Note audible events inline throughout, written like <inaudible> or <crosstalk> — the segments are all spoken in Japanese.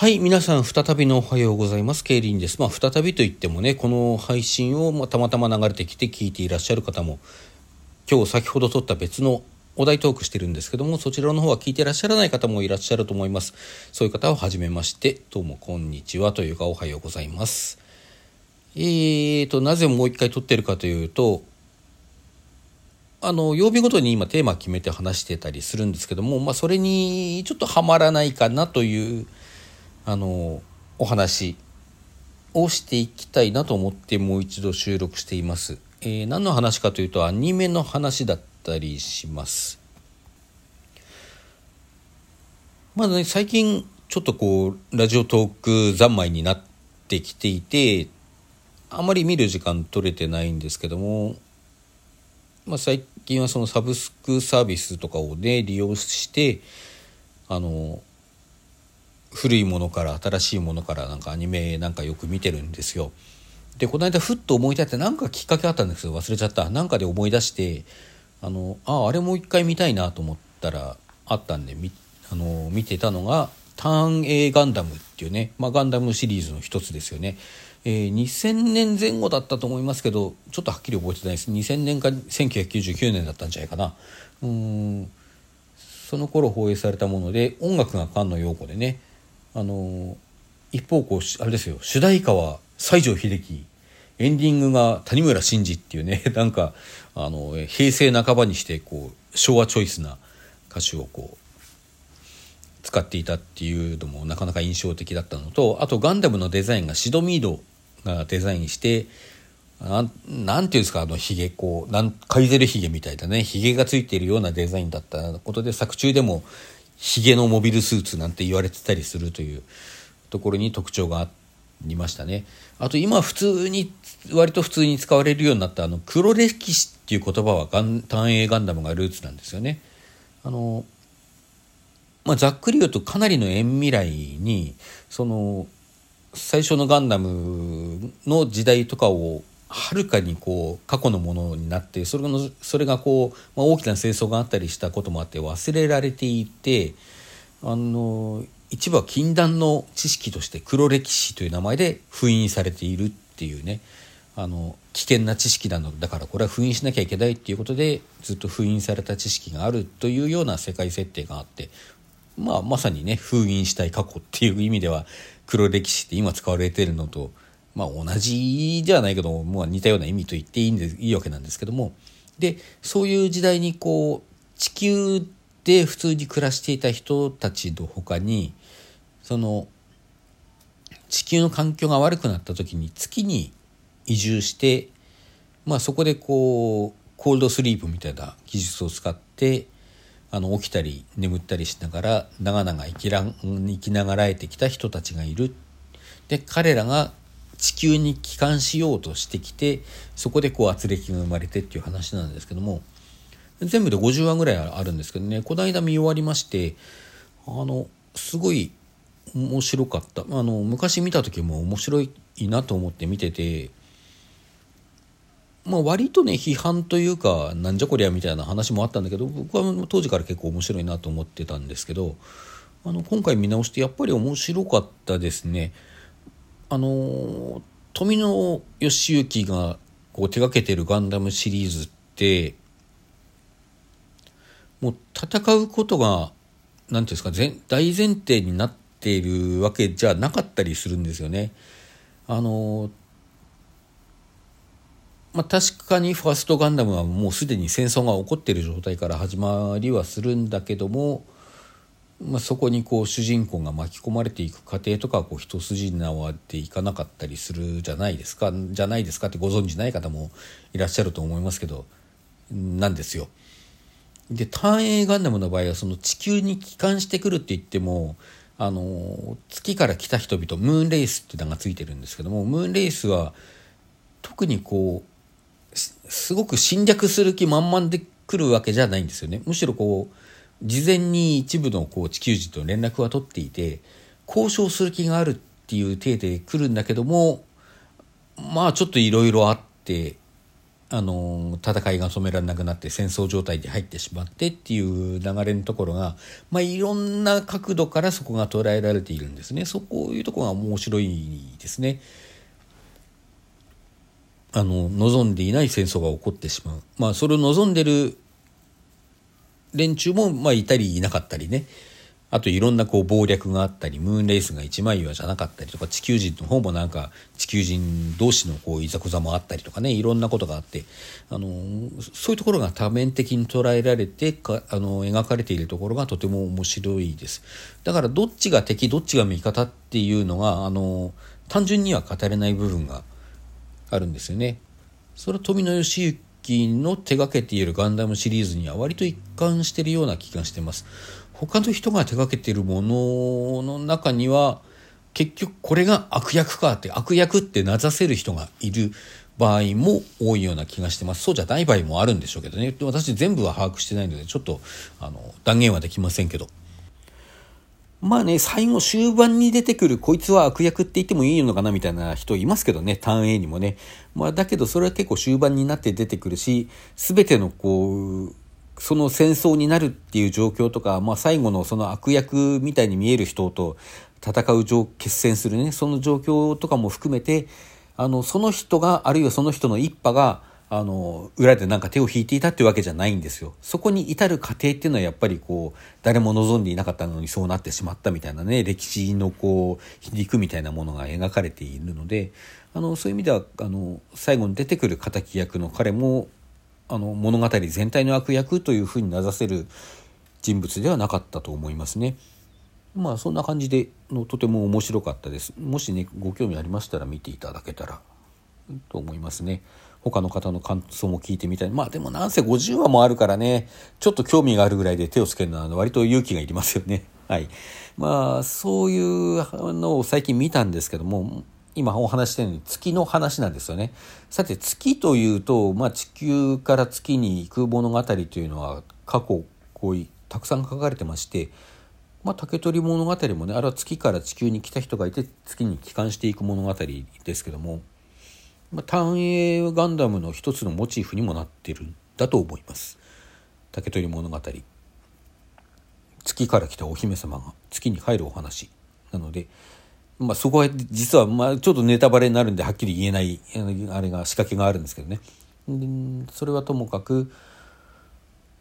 はい、皆さん再びのおはようございます。ケイリンです。まあ、再びと言ってもね、この配信をまたまたま流れてきて聞いていらっしゃる方も、今日先ほど撮った別のお題トークしてるんですけども、そちらの方は聞いていらっしゃらない方もいらっしゃると思います。そういう方をはじめまして、どうもこんにちはというかおはようございます。えーと、なぜもう一回撮ってるかというと、あの、曜日ごとに今テーマ決めて話してたりするんですけども、まあ、それにちょっとはまらないかなという、あの、お話をしていきたいなと思ってもう一度収録しています。えー何の話かというと、アニメの話だったりします。まあね、最近ちょっとこう、ラジオトーク三昧になってきていて、あまり見る時間取れてないんですけども、まあ、最近はそのサブスクサービスとかをね利用してあの古いものから新しいものからなんかアニメなんかよく見てるんですよ。でこの間ふっと思い出してなんかきっかけあったんですけど忘れちゃった。なんかで思い出してあのああれもう一回見たいなと思ったらあったんでみあの見てたのが「ターン A ガンダム」っていうね、まあ、ガンダムシリーズの一つですよね。えー2000年前後だったと思いますけどちょっとはっきり覚えてないです。2000年か1999年だったんじゃないかな。うん。その頃放映されたもので音楽が菅野陽子でねあの一方こうあれですよ。主題歌は西城秀樹。エンディングが谷村新司っていうね <laughs> なんかあの平成半ばにしてこう昭和チョイスな歌手をこう使っていたっていうのもなかなか印象的だったのとあとガンダムのデザインがシドミードがデザインしてななんていうんですかあのヒゲこうなんカイゼルヒゲみたいなねヒゲがついているようなデザインだったことで作中でもヒゲのモビルスーツなんて言われてたりするというところに特徴がありましたね。あと今普通に割と普通に使われるようになったあの黒歴史っていう言葉はガン単影ガンダムがルーツなんですよね。あのまあ、ざっくり言うとかなりの遠未来にその最初のガンダムの時代とかをはるかにこう過去のものになってそれのそれがこう、まあ、大きな戦争があったりしたこともあって忘れられていてあの一部は禁断の知識として黒歴史という名前で封印されているっていうねあの危険な知識なのだからこれは封印しなきゃいけないっていうことでずっと封印された知識があるというような世界設定があってまあ、まさにね封印したい過去っていう意味では黒歴史って今使われてるのと、まあ、同じではないけど、まあ、似たような意味と言っていいんでいいわけなんですけども。でそういう時代にこう地球で普通に暮らしていた人たちの他にその地球の環境が悪くなった時に月に移住して、まあ、そこでこうコールドスリープみたいな技術を使ってあの起きたり眠ったりしながら長々生きらん生きながらえてきた人たちがいる。で彼らが地球に帰還しようとしてきてそこでこう圧力が生まれてっていう話なんですけども全部で50話ぐらいあるんですけどねこの間見終わりましてあのすごい面白かったあの昔見た時も面白いなと思って見ててまあ、割とね批判というかなんじゃこりゃみたいな話もあったんだけど僕は当時から結構面白いなと思ってたんですけどあの今回見直してやっぱり面白かったですね。あの富野義行がこう手がけてるガンダムシリーズってもう戦うことが何ていうんですか大前提になっているわけじゃなかったりするんですよね。あのまあ、確かにファーストガンダムはもうすでに戦争が起こっている状態から始まりはするんだけども、まあ、そこにこう主人公が巻き込まれていく過程とかこう一筋縄でいかなかったりするじゃないですかじゃないですかってご存じない方もいらっしゃると思いますけどなんですよ。で単影ガンダムの場合はその地球に帰還してくるって言ってもあの月から来た人々ムーンレイスって名が付いてるんですけどもムーンレイスは特にこうすごく侵略する気満々で来るわけじゃないんですよね。むしろこう、事前に一部のこう地球人と連絡は取っていて、交渉する気があるっていう体で来るんだけども、まあちょっといろいろあって、あの戦いが止められなくなって戦争状態に入ってしまってっていう流れのところが、まあ、いろんな角度からそこが捉えられているんですねそこいうところが面白いですね。あの望んでいない戦争が起こってしまう、まあ、それを望んでる連中も、まあ、いたりいなかったりねあといろんなこう謀略があったりムーンレースが一枚岩じゃなかったりとか地球人の方もなんか地球人同士のこういざこざもあったりとかねいろんなことがあってあのそういうところが多面的に捉えられてかあの描かれているところがとても面白いですだからどっちが敵どっちが味方っていうのがあの単純には語れない部分があるんですよね。それは富野義行の手がけているガンダムシリーズには割と一貫してるような気がしてます。他の人が手がけているものの中には結局これが悪役かって悪役って名指せる人がいる場合も多いような気がしてます。そうじゃない場合もあるんでしょうけどね。私全部は把握してないのでちょっとあの断言はできませんけど。まあね、最後終盤に出てくるこいつは悪役って言ってもいいのかなみたいな人いますけどね、ターン A にもね。まあだけどそれは結構終盤になって出てくるし、すべてのこう、その戦争になるっていう状況とか、まあ最後のその悪役みたいに見える人と戦う状、決戦するね、その状況とかも含めて、あの、その人が、あるいはその人の一派が、あの裏でなんか手を引いていたっていうわけじゃないんですよ。そこに至る過程っていうのはやっぱりこう誰も望んでいなかったのにそうなってしまったみたいなね歴史のこう皮肉みたいなものが描かれているのであのそういう意味ではあの最後に出てくる敵役の彼もあの物語全体の悪役というふうに名指せる人物ではなかったと思いますね。まあそんな感じでのとても面白かったです。もしねご興味ありましたら見ていただけたらと思いますね。他の方の感想も聞いてみたい。まあでもなんせ50話もあるからね、ちょっと興味があるぐらいで手をつけるのは割と勇気がいりますよね。はい。まあそういうのを最近見たんですけども、今お話したように月の話なんですよね。さて月というと、まあ、地球から月に行く物語というのは過去こういたくさん書かれてまして、まあ、竹取物語もねあれは月から地球に来た人がいて月に帰還していく物語ですけどもまあ、単影ガンダムの一つのモチーフにもなってるんだと思います。竹取物語月から来たお姫様が月に帰るお話なので、まあ、そこは実はまあちょっとネタバレになるんではっきり言えないあれが仕掛けがあるんですけどねそれはともかく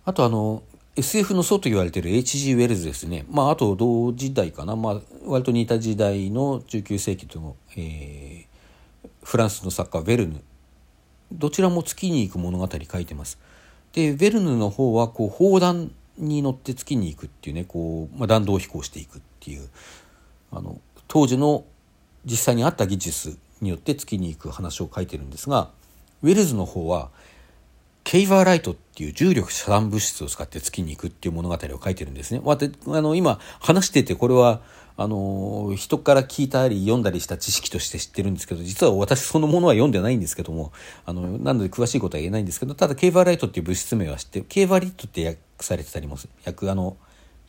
あとあの SF の祖と言われている H.G. ウェルズですねまああと同時代かな、まあ、割と似た時代の19世紀との、えー、フランスの作家ヴェルヌどちらも月に行く物語書いてます。でヴェルヌの方はこう砲弾に乗って月に行くっていうねこう、まあ、弾道飛行していくっていうあの当時の実際にあった技術によって月に行く話を書いてるんですがウェルズの方はケイバーライトっていう重力遮断物質を使って月に行くっていう物語を書いてるんですね。あの今話しててこれはあの人から聞いたり読んだりした知識として知ってるんですけど実は私そのものは読んでないんですけどもあのなので詳しいことは言えないんですけどただケーバーライトっていう物質名は知ってケーバーリットって訳されてたりも訳あの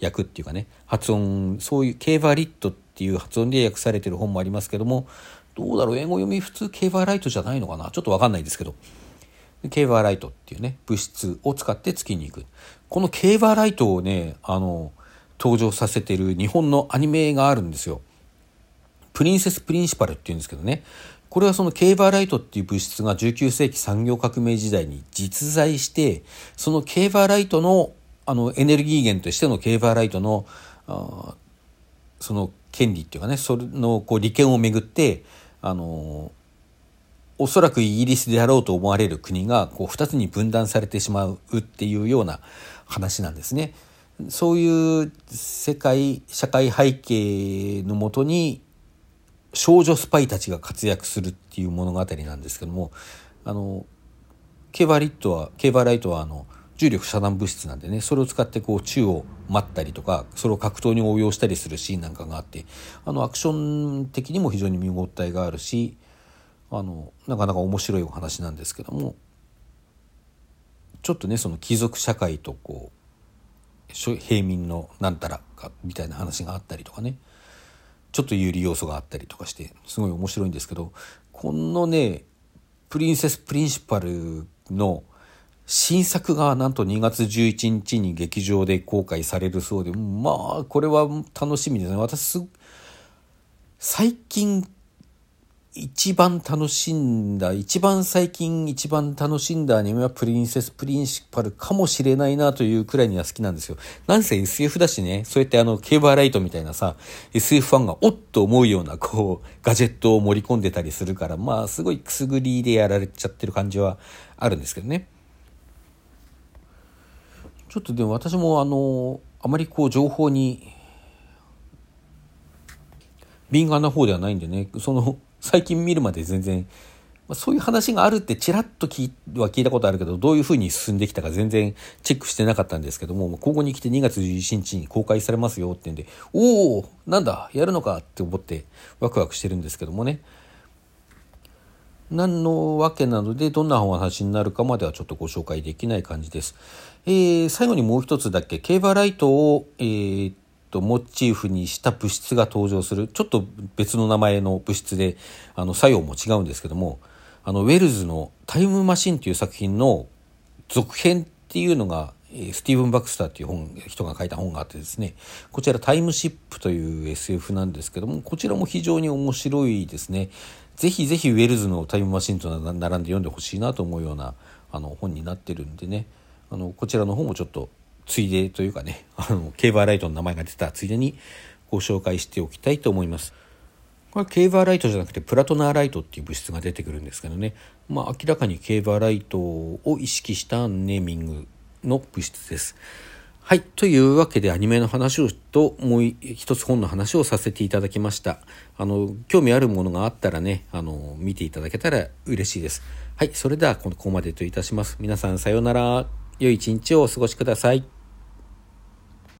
訳っていうかね発音そういうケーバーリットっていう発音で訳されてる本もありますけどもどうだろう。英語読み普通ケーバーライトじゃないのかな。ちょっと分かんないですけど。ケーバーライトっていうね物質を使って月に行くこのケーバーライトをねあの登場させてる日本のアニメがあるんですよ。プリンセス・プリンシパルっていうんですけどねこれはそのケーバーライトっていう物質が19世紀産業革命時代に実在してそのケーバーライトのあのエネルギー源としてのケーバーライトのその権利っていうかねそれのこう利権をめぐってあのおそらくイギリスであろうと思われる国がこう2つに分断されてしまうっていうような話なんですね。そういう世界社会背景のもとに少女スパイたちが活躍するっていう物語なんですけどもあのケーバーリットはケーバーライトはあの重力遮断物質なんでねそれを使ってこう宙を待ったりとかそれを格闘に応用したりするシーンなんかがあってあのアクション的にも非常に見応えがあるしあのなかなか面白いお話なんですけどもちょっとねその貴族社会とこう平民のなんたらかみたいな話があったりとかねちょっと有利要素があったりとかしてすごい面白いんですけどこのねプリンセス・プリンシパルの新作がなんと2月11日に劇場で公開されるそうで、まあ、これは楽しみですね。私、最近一番楽しんだ、一番最近一番楽しんだアニメはプリンセスプリンシパルかもしれないなというくらいには好きなんですよ。なんせ SF だしね、そうやってあの、ケーバーライトみたいなさ、SF ファンがおっと思うようなこう、ガジェットを盛り込んでたりするから、まあすごいくすぐりでやられちゃってる感じはあるんですけどね。ちょっとでも私もあの、あまりこう情報に敏感な方ではないんでね、その、最近見るまで全然、まあ、そういう話があるってちらっと聞は聞いたことあるけど、どういうふうに進んできたか全然チェックしてなかったんですけども、ここに来て2月11日に公開されますよって言うんで、おおなんだやるのかって思ってワクワクしてるんですけどもね。何のわけなので、どんなお話になるかまではちょっとご紹介できない感じです。えー、最後にもう一つだけ、競馬ライトを、えー、とモチーフにした物質が登場する。ちょっと別の名前の物質であの作用も違うんですけどもあのウェルズの「タイムマシン」という作品の続編っていうのがスティーブン・バクスターっていう本人が書いた本があってですねこちら「タイムシップ」という SF なんですけどもこちらも非常に面白いですね。ぜひぜひウェルズのタイムマシンと並んで読んでほしいなと思うようなあの本になってるんでね。あのこちらの方もちょっとついでというかね、<laughs> あの、ケーバーライトの名前が出たついでにご紹介しておきたいと思います。これはケーバーライトじゃなくてプラトナーライトっていう物質が出てくるんですけどね、まあ明らかにケーバーライトを意識したネーミングの物質です。はい。というわけでアニメの話をともう一つ本の話をさせていただきました。あの、興味あるものがあったらね、あの、見ていただけたら嬉しいです。はい。それではここまでといたします。皆さんさようなら。良い一日をお過ごしください。